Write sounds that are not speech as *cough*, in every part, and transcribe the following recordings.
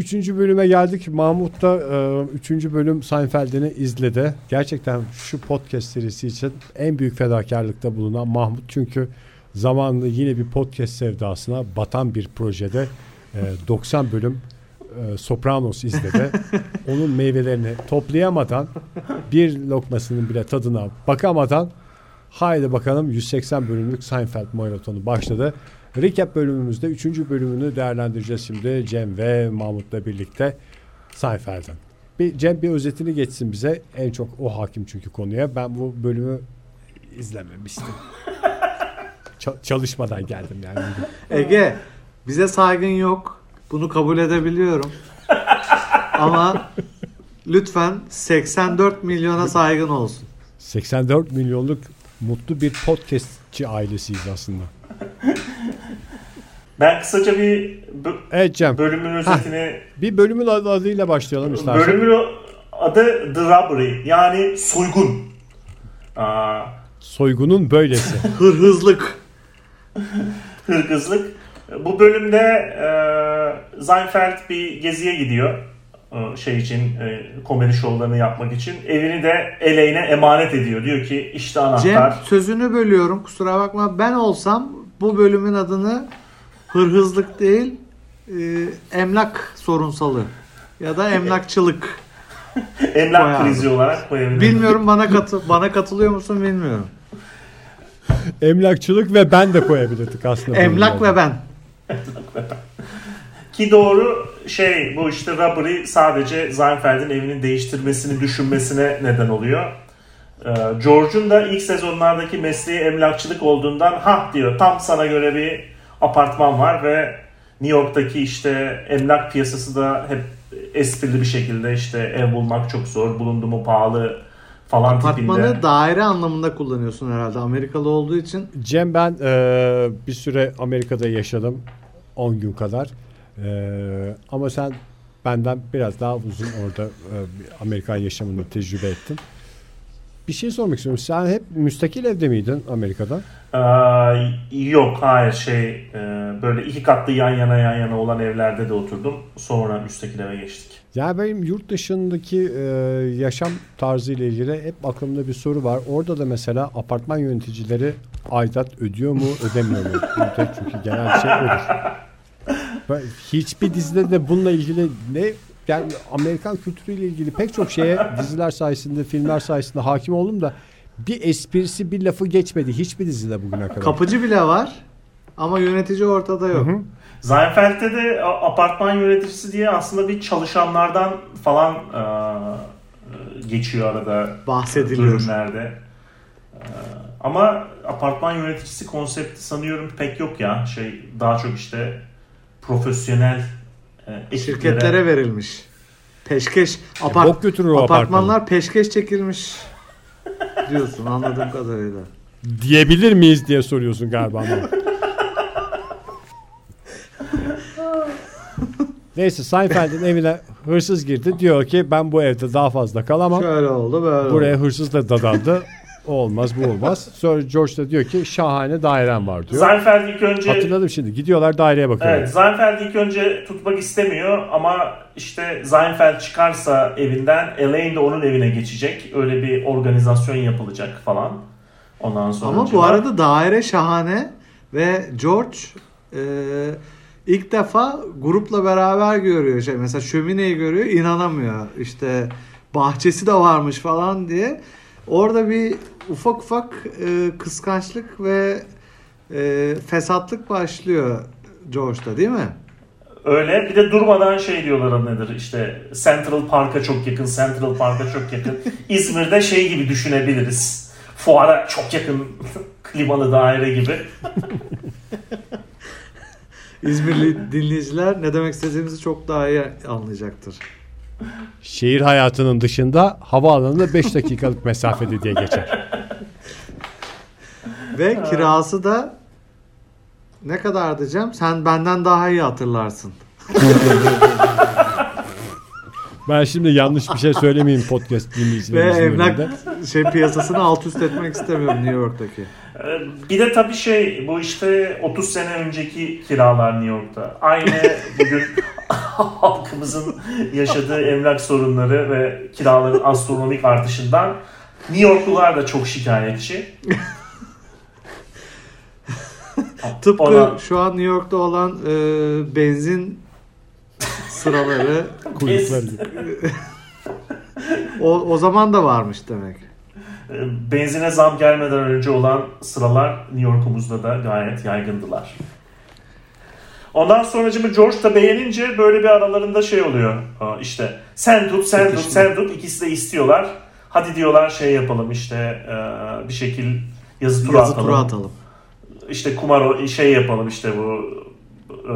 üçüncü bölüme geldik. Mahmut da e, üçüncü bölüm Seinfeld'ini izledi. Gerçekten şu podcast serisi için en büyük fedakarlıkta bulunan Mahmut. Çünkü zamanında yine bir podcast sevdasına batan bir projede e, 90 bölüm e, Sopranos izledi. *laughs* Onun meyvelerini toplayamadan bir lokmasının bile tadına bakamadan haydi bakalım 180 bölümlük Seinfeld maratonu başladı. Recap bölümümüzde 3. bölümünü değerlendireceğiz şimdi Cem ve Mahmut'la birlikte Seinfeld'in. Bir, Cem bir özetini geçsin bize. En çok o hakim çünkü konuya. Ben bu bölümü izlememiştim. *laughs* Ça- çalışmadan geldim yani. *laughs* Ege bize saygın yok. Bunu kabul edebiliyorum. *laughs* Ama lütfen 84 milyona saygın olsun. 84 milyonluk mutlu bir podcastçi ailesiyiz aslında. *laughs* Ben kısaca bir bö- Evet Cem. bölümün özetini Bir bölümün adı- adıyla başlayalım istersen. bölümün adı The Robbery yani soygun. Aa, Soygunun böylesi. *laughs* Hırhızlık. hırgızlık. Bu bölümde e, Seinfeld bir geziye gidiyor. E, şey için e, komedi şovlarını yapmak için. Evini de Elaine'e emanet ediyor. Diyor ki işte anahtar. Cem sözünü bölüyorum kusura bakma. Ben olsam bu bölümün adını hırhızlık değil e, emlak sorunsalı ya da emlakçılık. *laughs* Emlak Bayağı. krizi olarak koyabilirim. Bilmiyorum bana katı bana katılıyor musun bilmiyorum. Emlakçılık ve ben de koyabilirdik aslında. Emlak ve ben. Ki doğru şey bu işte Robbery sadece Seinfeld'in evini değiştirmesini düşünmesine neden oluyor. Ee, George'un da ilk sezonlardaki mesleği emlakçılık olduğundan ha diyor tam sana göre bir apartman var ve New York'taki işte emlak piyasası da hep esprili bir şekilde işte ev bulmak çok zor, bulundu mu pahalı falan Apartmanı tipinde. daire anlamında kullanıyorsun herhalde. Amerikalı olduğu için. Cem ben e, bir süre Amerika'da yaşadım. 10 gün kadar. E, ama sen benden biraz daha uzun orada e, Amerikan yaşamını tecrübe ettin. Bir şey sormak istiyorum. Sen hep müstakil evde miydin Amerika'da? Ee, yok hayır şey e, böyle iki katlı yan yana yan yana olan evlerde de oturdum. Sonra müstakil eve geçtik. Yani benim yurt dışındaki e, yaşam tarzı ile ilgili hep aklımda bir soru var. Orada da mesela apartman yöneticileri aidat ödüyor mu ödemiyor mu? Çünkü genel şey odur. Ben hiçbir dizide de bununla ilgili ne yani Amerikan kültürüyle ilgili pek çok şeye diziler sayesinde, filmler sayesinde hakim oldum da bir esprisi, bir lafı geçmedi hiçbir dizide bugüne kadar. Kapıcı bile var ama yönetici ortada yok. Hı hı. Seinfeld'de de apartman yöneticisi diye aslında bir çalışanlardan falan e, geçiyor arada Bahsediliyor. bölümlerde. E, ama apartman yöneticisi konsepti sanıyorum pek yok ya. Şey daha çok işte profesyonel e, ekiplere- Şirketlere verilmiş. Peşkeş. E, Apart- bok götürür o apartmanlar peşkeş çekilmiş diyorsun anladığım kadarıyla. diyebilir miyiz diye soruyorsun galiba ama. Neyse Seinfeld'in evine hırsız girdi. Diyor ki ben bu evde daha fazla kalamam. Şöyle oldu böyle Buraya hırsız da dadandı. O olmaz bu olmaz. *laughs* Sonra George da diyor ki şahane dairem var diyor. Seinfeld ilk önce Hatırladım şimdi. Gidiyorlar daireye bakıyorlar. Evet, Seinfeld ilk önce tutmak istemiyor ama işte Seinfeld çıkarsa evinden Elaine de onun evine geçecek. Öyle bir organizasyon yapılacak falan. Ondan sonra Ama bu arada daire şahane ve George e, ilk defa grupla beraber görüyor şey mesela şömineyi görüyor inanamıyor işte bahçesi de varmış falan diye orada bir ufak ufak e, kıskançlık ve e, fesatlık başlıyor George'da değil mi? öyle bir de durmadan şey diyorlar nedir işte Central Park'a çok yakın, Central Park'a çok yakın. *laughs* İzmir'de şey gibi düşünebiliriz. Fuara çok yakın *laughs* klimalı daire gibi. *laughs* İzmirli dinleyiciler ne demek istediğimizi çok daha iyi anlayacaktır. Şehir hayatının dışında havaalanında 5 dakikalık mesafede diye geçer. Ve kirası da ne kadar diyeceğim? Sen benden daha iyi hatırlarsın. *laughs* Ben şimdi yanlış bir şey söylemeyeyim podcast Ve dinleyicilerimizin emlak önünde. şey piyasasını alt üst etmek istemiyorum New York'taki. Bir de tabii şey bu işte 30 sene önceki kiralar New York'ta. Aynı bugün *laughs* halkımızın yaşadığı emlak sorunları ve kiraların astronomik artışından New Yorklular da çok şikayetçi. Tıpkı Ona- şu an New York'ta olan e, benzin sıraları Kuyrukları gibi. o, o zaman da varmış demek. Ee, Benzine zam gelmeden önce olan sıralar New York'umuzda da gayet yaygındılar. Ondan sonracımı George da beğenince böyle bir aralarında şey oluyor. İşte sen tut, sen tut, sen tut. İkisi de istiyorlar. Hadi diyorlar şey yapalım işte e, bir şekil yazı tura Yazı atalım. tura atalım. İşte kumar şey yapalım işte bu e,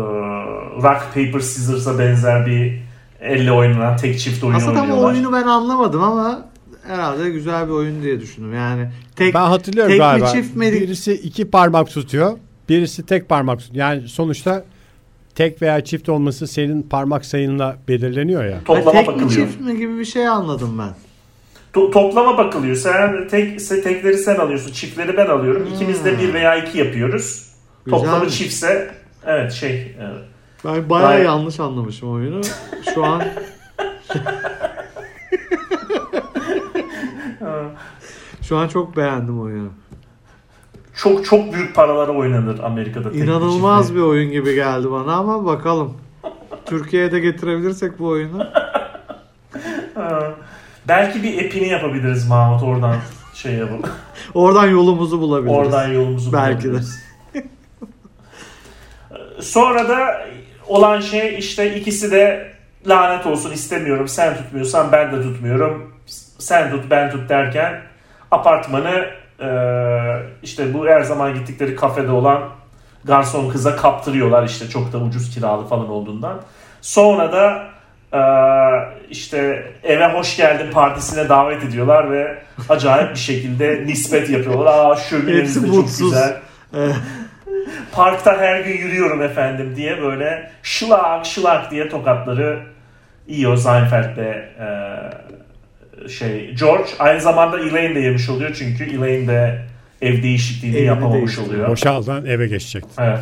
rock paper scissors'a benzer bir elle oynanan tek çift oyunu Aslında tam o oynuyorlar. oyunu ben anlamadım ama herhalde güzel bir oyun diye düşündüm. Yani tek Ben hatırlıyorum tek mi, galiba. çift mi? Birisi iki parmak tutuyor. Birisi tek parmak tutuyor. Yani sonuçta tek veya çift olması senin parmak sayınla belirleniyor ya. Toplama tek mi bakılıyor. çift mi gibi bir şey anladım ben. To- toplama bakılıyor. Sen tek tekleri sen alıyorsun, çiftleri ben alıyorum. İkimiz de bir veya iki yapıyoruz. Toplamı Güzelmiş. çiftse evet şey evet. Ben bayağı Gayet- yanlış anlamışım oyunu. Şu an *laughs* şu an çok beğendim oyunu. çok çok büyük paralara oynanır Amerika'da. İnanılmaz çiftli. bir oyun gibi geldi bana ama bakalım. Türkiye'de getirebilirsek bu oyunu. Belki bir epini yapabiliriz Mahmut oradan şey yapıp. *laughs* Oradan yolumuzu bulabiliriz. oradan yolumuzu Belki de. bulabiliriz. Sonra da olan şey işte ikisi de lanet olsun istemiyorum. Sen tutmuyorsan ben de tutmuyorum. Sen tut ben tut derken apartmanı e, işte bu her zaman gittikleri kafede olan garson kıza kaptırıyorlar işte çok da ucuz kiralı falan olduğundan. Sonra da e, işte eve hoş geldin partisine davet ediyorlar ve acayip bir şekilde nispet yapıyorlar. Aa şömineniz de çok güzel. Parkta her gün yürüyorum efendim diye böyle şılak şılak diye tokatları yiyor Seinfeld'le e, şey George. Aynı zamanda Elaine de yemiş oluyor çünkü Elaine de ev değişikliğini Evini yapamamış değiştiriyor. oluyor. Boşaldan eve geçecekti. Evet.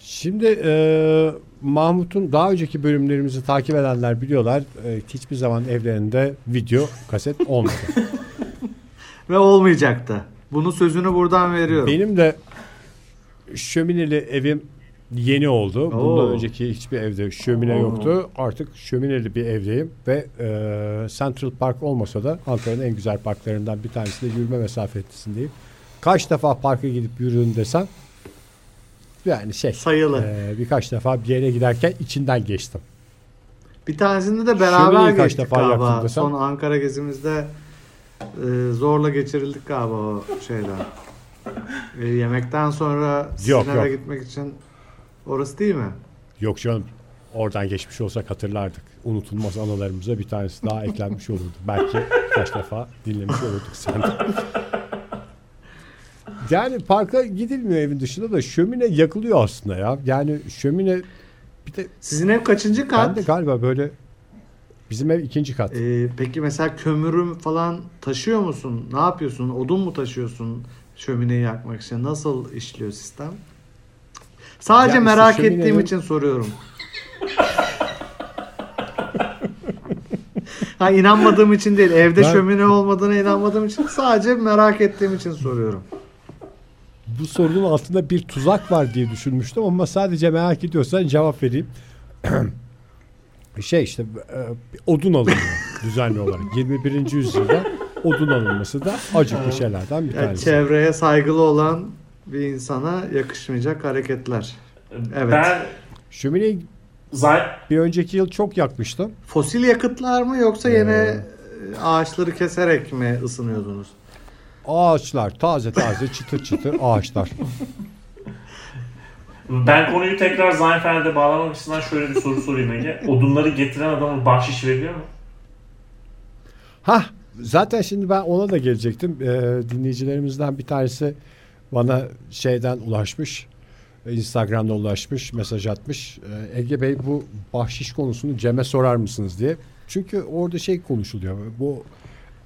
Şimdi e, Mahmut'un daha önceki bölümlerimizi takip edenler biliyorlar. E, hiçbir zaman evlerinde video kaset olmadı. *laughs* Ve olmayacak da. Bunun sözünü buradan veriyorum. Benim de şömineli evim yeni oldu. Bundan Oo. önceki hiçbir evde şömine Oo. yoktu. Artık şömineli bir evdeyim ve e, Central Park olmasa da Ankara'nın en güzel parklarından bir tanesi de yürüme mesafesindeyim. Kaç defa parka gidip yürüdüm desem yani şey Sayılı. e, birkaç defa bir yere giderken içinden geçtim. Bir tanesinde de beraber Şömineyi kaç geçtik defa yaktın galiba. desem? Son Ankara gezimizde e, zorla geçirildik galiba o şeyden. E, yemekten sonra Yok, sineme yok. gitmek için orası değil mi? Yok canım oradan geçmiş olsak hatırlardık. Unutulmaz anılarımıza bir tanesi daha eklenmiş olurdu. Belki kaç defa dinlemiş olurduk sen. Yani parka gidilmiyor evin dışında da şömine yakılıyor aslında ya. Yani şömine bir de Sizin ev kaçıncı kat? ben de galiba böyle bizim ev ikinci kat. E, peki mesela kömürüm falan taşıyor musun? Ne yapıyorsun? Odun mu taşıyorsun şömineyi yakmak için? Nasıl işliyor sistem? Sadece Ya işte merak şöminenin- ettiğim için soruyorum. ha inanmadığım için değil. Evde Ben- şömine olmadığına inanmadığım için sadece merak ettiğim için soruyorum. Bu sorunun altında bir tuzak var diye düşünmüştüm ama sadece merak ediyorsan cevap vereyim. *clears throat* şey işte e, odun alınıyor düzenli olarak. 21. yüzyılda odun alınması da acıklı şeylerden bir Yani tanesi. çevreye saygılı olan bir insana yakışmayacak hareketler. Evet. Ben Şömineyi Zay- bir önceki yıl çok yakmıştım. Fosil yakıtlar mı yoksa yine Ee. ağaçları keserek mi ısınıyordunuz? Ağaçlar taze taze çıtır çıtır ağaçlar. ben konuyu tekrar Seinfeld'e bağlamak açısından şöyle bir soru sorayım Ege. Odunları getiren adama bahşiş veriliyor mu? Ha zaten şimdi ben ona da gelecektim. Ee, dinleyicilerimizden bir tanesi bana şeyden ulaşmış. Instagram'da ulaşmış, mesaj atmış. Ee, Ege Bey bu bahşiş konusunu Cem'e sorar mısınız diye. Çünkü orada şey konuşuluyor. Bu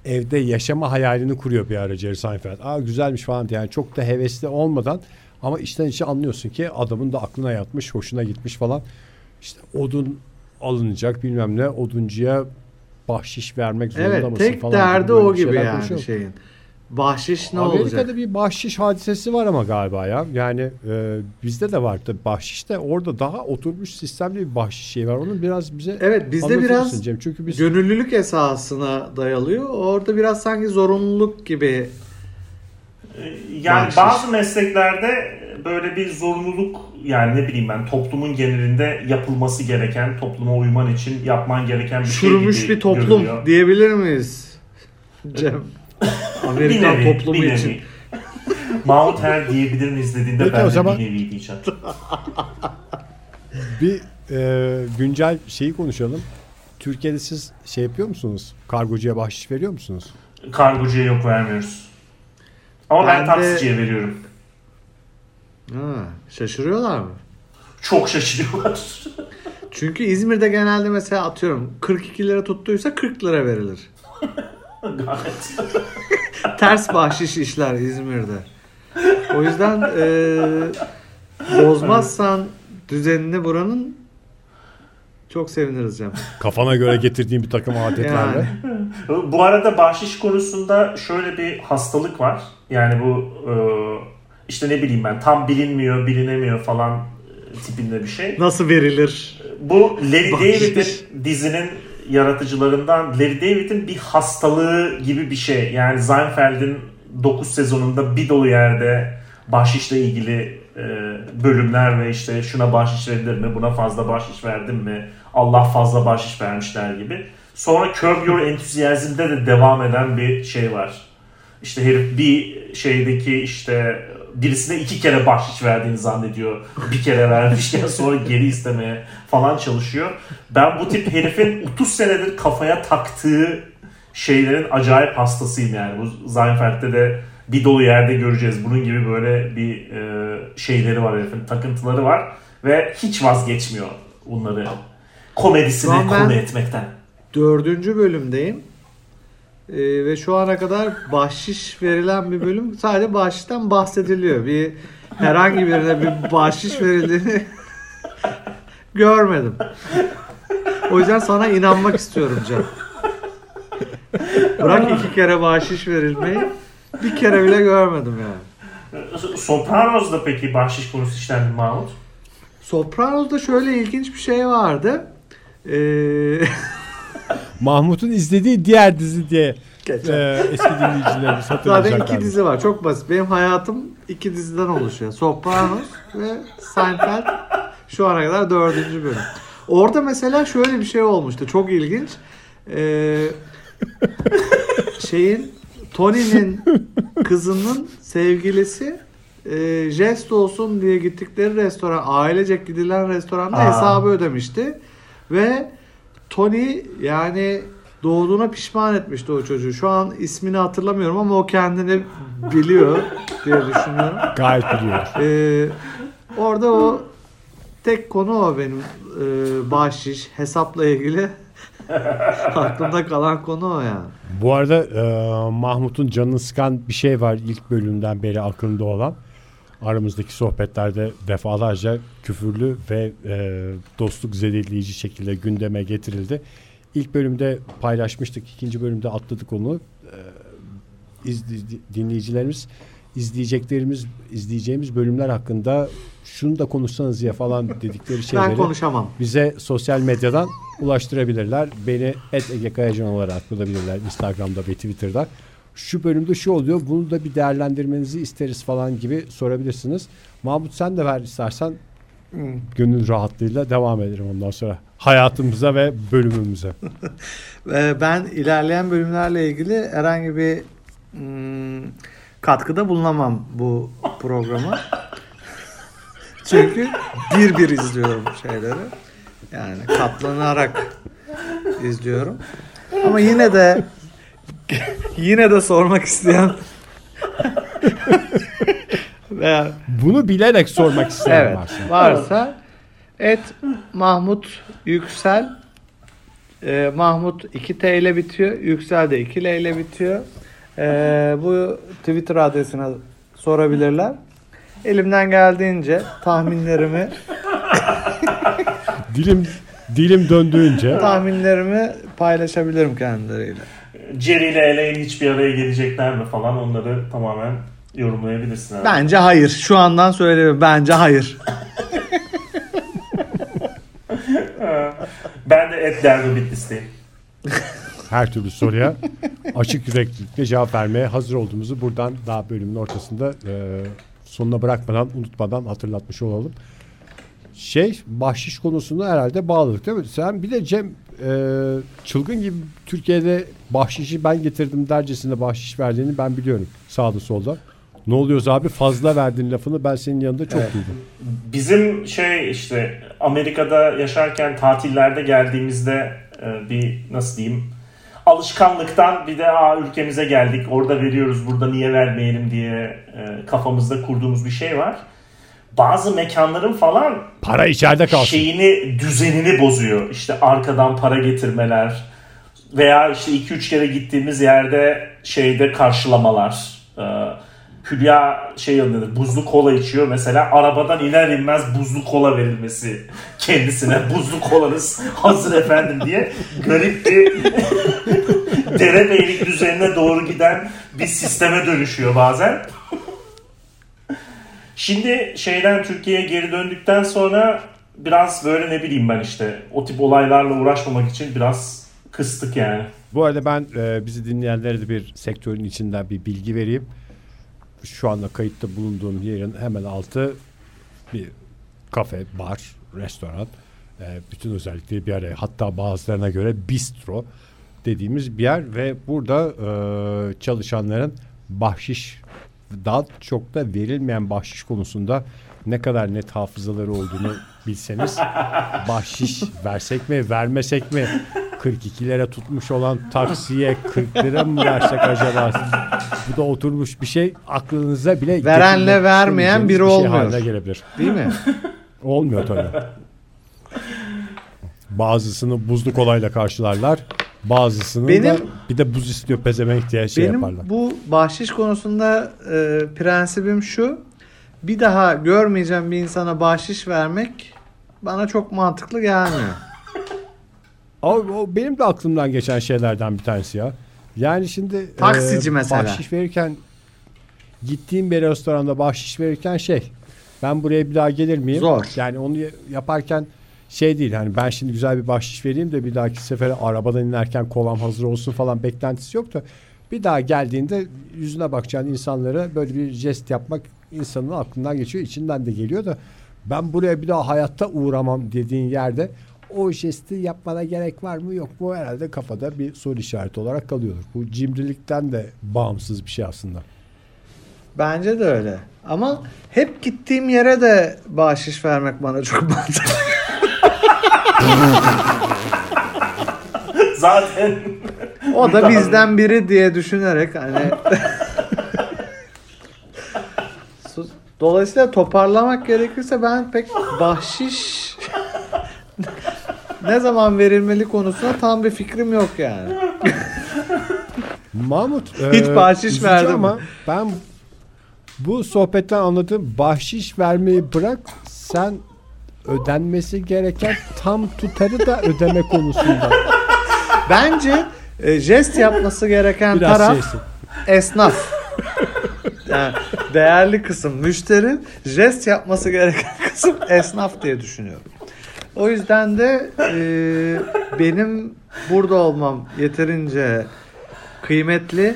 evde yaşama hayalini kuruyor bir ara Jerry Seinfeld. Aa güzelmiş falan diye. Yani çok da hevesli olmadan ama içten içe anlıyorsun ki adamın da aklına yatmış, hoşuna gitmiş falan. İşte odun alınacak bilmem ne oduncuya bahşiş vermek zorunda Evet mısın tek falan. derdi böyle o gibi yani konuşuyor. şeyin. Bahşiş ne Amerika'da olacak? bir bahşiş hadisesi var ama galiba ya. Yani e, bizde de var tabii bahşiş de orada daha oturmuş sistemli bir bahşiş şey var. Onun biraz bize Evet bizde biraz Cem? Çünkü biz gönüllülük esasına dayalıyor. Orada biraz sanki zorunluluk gibi. Yani Bahşiş. bazı mesleklerde böyle bir zorunluluk yani ne bileyim ben toplumun genelinde yapılması gereken, topluma uyman için yapman gereken bir şey Çürümüş gibi bir toplum görünüyor. diyebilir miyiz? Cem. *laughs* Bir Amerikan nevi, toplumu için. Mahmut Her diyebilir miyiz dediğinde Peki ben de zaman- bir nevi diyeceğim. *laughs* bir e, güncel şeyi konuşalım. Türkiye'de siz şey yapıyor musunuz? Kargocuya bahşiş veriyor musunuz? Kargocuya yok vermiyoruz. Ama ben, Ben de- taksiciye veriyorum. Ha, şaşırıyorlar mı? Çok şaşırıyorlar. *laughs* Çünkü İzmir'de genelde mesela atıyorum 42 lira tuttuysa 40 lira verilir. Gayet. *laughs* Ters bahşiş işler İzmir'de. O yüzden e, bozmazsan düzenini buranın çok seviniriz Cem. Kafana göre getirdiğin bir takım adetlerle. Yani. Bu arada bahşiş konusunda şöyle bir hastalık var. Yani bu e, işte ne bileyim ben tam bilinmiyor, bilinemiyor falan e, tipinde bir şey. Nasıl verilir? Bu Larry. David'in dizinin yaratıcılarından Larry David'in bir hastalığı gibi bir şey. Yani Seinfeld'in 9 sezonunda bir dolu yerde bahşişle ilgili e, bölümler ve işte şuna bahşiş verilir mi, buna fazla bahşiş verdim mi, Allah fazla bahşiş vermişler gibi. Sonra Curb Your Enthusiasm'de de devam eden bir şey var. İşte herif bir şeydeki işte birisine iki kere bahşiş verdiğini zannediyor. Bir kere vermişken *laughs* sonra geri istemeye falan çalışıyor. Ben bu tip herifin 30 senedir kafaya taktığı şeylerin acayip hastasıyım yani. Bu Seinfeld'de de bir dolu yerde göreceğiz. Bunun gibi böyle bir e, şeyleri var herifin, takıntıları var. Ve hiç vazgeçmiyor bunları ben- konu etmekten. Dördüncü bölümdeyim. Ee, ve şu ana kadar bahşiş verilen bir bölüm sadece bahşişten bahsediliyor. Bir herhangi birine bir bahşiş verildiğini *laughs* görmedim. O yüzden sana inanmak istiyorum Can. Bırak iki kere bahşiş verilmeyi bir kere bile görmedim yani. Sopranos'da peki bahşiş konusu işlendi mi Mahmut? Sopranos'da şöyle ilginç bir şey vardı. Ee, *laughs* *laughs* Mahmut'un izlediği diğer dizi diye Geçen. e, eski dinleyicilerimiz Zaten hatırlayacaklar. iki dizi var. Çok basit. Benim hayatım iki diziden oluşuyor. Sopranos ve Seinfeld. Şu ana kadar dördüncü bölüm. Orada mesela şöyle bir şey olmuştu. Çok ilginç. Ee, *laughs* şeyin Tony'nin kızının sevgilisi e, jest olsun diye gittikleri restoran, ailecek gidilen restoranda Aa. hesabı ödemişti. Ve Tony yani doğduğuna pişman etmişti o çocuğu. Şu an ismini hatırlamıyorum ama o kendini biliyor diye düşünüyorum. Gayet biliyor. Ee, orada o tek konu o benim e, bahşiş hesapla ilgili *laughs* aklımda kalan konu o yani. Bu arada e, Mahmut'un canını sıkan bir şey var ilk bölümden beri aklında olan. Aramızdaki sohbetlerde defalarca küfürlü ve e, dostluk zedeleyici şekilde gündeme getirildi. İlk bölümde paylaşmıştık, ikinci bölümde atladık onu. E, izli- dinleyicilerimiz izleyeceklerimiz, izleyeceğimiz bölümler hakkında şunu da konuşsanız ya falan dedikleri Ben şeyleri konuşamam. bize sosyal medyadan ulaştırabilirler. Beni et Ege Kayacan olarak bulabilirler Instagram'da ve Twitter'da. Şu bölümde şu oluyor. Bunu da bir değerlendirmenizi isteriz falan gibi sorabilirsiniz. Mahmut sen de ver istersen gönül rahatlığıyla devam ederim ondan sonra. Hayatımıza ve bölümümüze. *laughs* Ee, ben ilerleyen bölümlerle ilgili herhangi bir hmm, katkıda bulunamam bu programa. *laughs* Çünkü bir bir izliyorum şeyleri. Yani katlanarak izliyorum. Ama yine de *laughs* yine de sormak isteyen *laughs* veya Bunu bilerek sormak isteyen evet varsa. varsa et Mahmut Yüksel Ee, Mahmut 2 T ile bitiyor. Yüksel de 2 L ile bitiyor. Ee, bu Twitter adresine sorabilirler. Elimden geldiğince tahminlerimi *laughs* Dilim dilim döndüğünce tahminlerimi paylaşabilirim kendileriyle. Jerry ile Elaine hiçbir araya gelecekler mi falan onları tamamen yorumlayabilirsin. Abi. Bence hayır. Şu andan söylüyorum. Bence hayır. *laughs* Ben de et derbi Bitlis'teyim. her türlü soruya açık yüreklilikle cevap vermeye hazır olduğumuzu buradan daha bölümün ortasında e, sonuna bırakmadan unutmadan hatırlatmış olalım. Şey bahşiş konusunda herhalde bağlılık değil mi? Sen bir de Cem e, çılgın gibi Türkiye'de bahşişi ben getirdim dercesinde bahşiş verdiğini ben biliyorum sağda solda. Ne oluyoruz abi fazla verdin lafını ben senin yanında çok Evet. duydum. Bizim şey işte Amerika'da yaşarken tatillerde geldiğimizde e, bir nasıl diyeyim alışkanlıktan bir de Aa, ülkemize geldik orada veriyoruz burada niye vermeyelim diye e, kafamızda kurduğumuz bir şey var. Bazı mekanların falan Para içeride kalsın. şeyini düzenini bozuyor. İşte arkadan para getirmeler veya işte 2-3 kere gittiğimiz yerde şeyde karşılamalar. Ee, Hülya şey nedir buzlu kola içiyor mesela arabadan iner inmez buzlu kola verilmesi kendisine *laughs* buzlu kolanız hazır efendim diye garip bir *laughs* derebeylik düzenine doğru giden bir sisteme dönüşüyor bazen. Şimdi şeyden Türkiye'ye geri döndükten sonra biraz böyle ne bileyim ben işte o tip olaylarla uğraşmamak için biraz kıstık yani. Bu arada ben e, bizi dinleyenlere de bir sektörün içinden bir bilgi vereyim. Şu anda kayıtta bulunduğum yerin hemen altı bir kafe, bar, restoran. E, bütün özellikleri bir araya. Hatta bazılarına göre bistro dediğimiz bir yer ve burada e, çalışanların bahşiş daha çok da verilmeyen bahşiş konusunda ne kadar net hafızaları olduğunu bilseniz bahşiş versek mi vermesek mi 42 lira tutmuş olan taksiye 40 lira mı versek acaba bu da oturmuş bir şey aklınıza bile Verenle vermeyen biri bir şey olmuyor. haline gelebilir. Değil mi? Olmuyor tabii. Bazısını buzlu kolayla karşılarlar. Bazısını da Benim- bir de buz istiyor pezevenk diye şey Benim yaparlar. bu bahşiş konusunda e, prensibim şu. Bir daha görmeyeceğim bir insana bahşiş vermek bana çok mantıklı gelmiyor. *laughs* O, o benim de aklımdan geçen şeylerden bir tanesi ya. Yani şimdi e, Taksici mesela. bahşiş verirken gittiğim bir restoranda bahşiş verirken şey ben buraya bir daha gelir miyim? Zor. Yani onu ya- yaparken şey değil hani ben şimdi güzel bir bahşiş vereyim de bir dahaki sefere arabadan inerken kolam hazır olsun falan beklentisi yok da bir daha geldiğinde yüzüne bakacağın insanlara böyle bir jest yapmak insanın aklından geçiyor içinden de geliyor da ben buraya bir daha hayatta uğramam dediğin yerde o jesti yapmana gerek var mı yok mu herhalde kafada bir soru işareti olarak kalıyordur. Bu cimrilikten de bağımsız bir şey aslında. Bence de öyle. Ama hep gittiğim yere de bahşiş vermek bana çok *laughs* mantıklı. *laughs* Zaten O da bizden biri diye düşünerek hani. Dolayısıyla toparlamak gerekirse ben pek bahşiş ne zaman verilmeli konusunda tam bir fikrim yok yani. Mahmut *laughs* Hiç e, bahşiş verdin ama ben bu sohbetten anladığım bahşiş vermeyi bırak sen ödenmesi gereken tam tutarı da ödeme konusunda Bence e, jest yapması gereken biraz taraf şeysin. esnaf. Yani değerli kısım müşteri, jest yapması gereken kısım esnaf diye düşünüyorum. O yüzden de e, benim burada olmam yeterince kıymetli.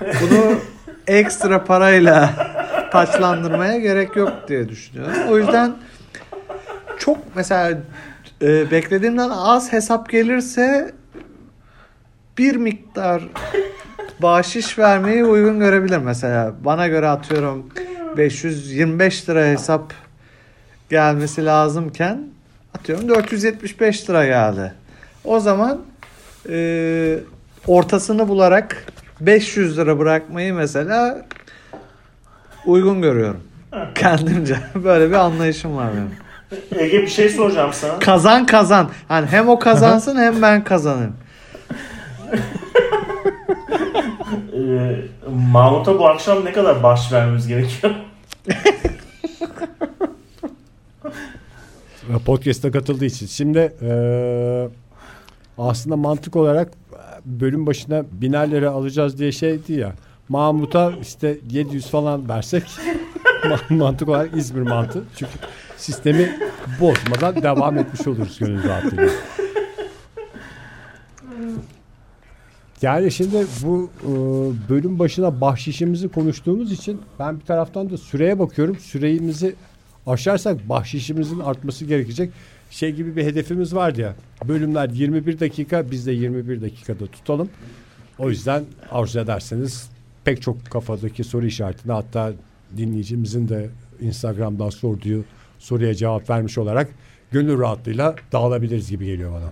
Bunu ekstra parayla taçlandırmaya gerek yok diye düşünüyorum. O yüzden çok mesela e, beklediğimden az hesap gelirse bir miktar bahşiş vermeyi uygun görebilir mesela. Bana göre atıyorum 525 lira hesap gelmesi lazımken atıyorum 475 lira geldi. O zaman e, ortasını bularak 500 lira bırakmayı mesela uygun görüyorum. Kendimce *laughs* böyle bir anlayışım var benim. Ege bir şey soracağım sana. Kazan kazan. Hani hem o kazansın hem ben kazanayım. Ee, Mahmut'a bu akşam ne kadar baş vermemiz gerekiyor? *laughs* Podcast'a katıldığı için. Şimdi e, aslında mantık olarak bölüm başına biner lira alacağız diye şeydi ya. Mahmut'a işte 700 falan versek *laughs* mantık olarak İzmir mantığı. Çünkü sistemi bozmadan devam etmiş oluruz gönül rahatlığıyla. Yani şimdi bu e, bölüm başına bahşişimizi konuştuğumuz için ben bir taraftan da süreye bakıyorum. Süremizi aşarsak bahşişimizin artması gerekecek. Şey gibi bir hedefimiz vardı ya. Bölümler 21 dakika biz de 21 dakikada tutalım. O yüzden arzu ederseniz pek çok kafadaki soru işaretine hatta dinleyicimizin de Instagram'dan sorduğu soruya cevap vermiş olarak gönül rahatlığıyla dağılabiliriz gibi geliyor bana.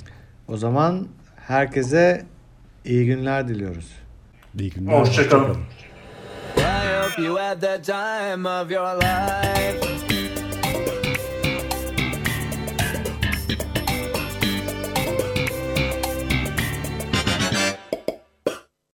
O zaman herkese iyi günler diliyoruz. İyi günler. Hoşçakalın. hoşça kalın. I hope you had the time of your life.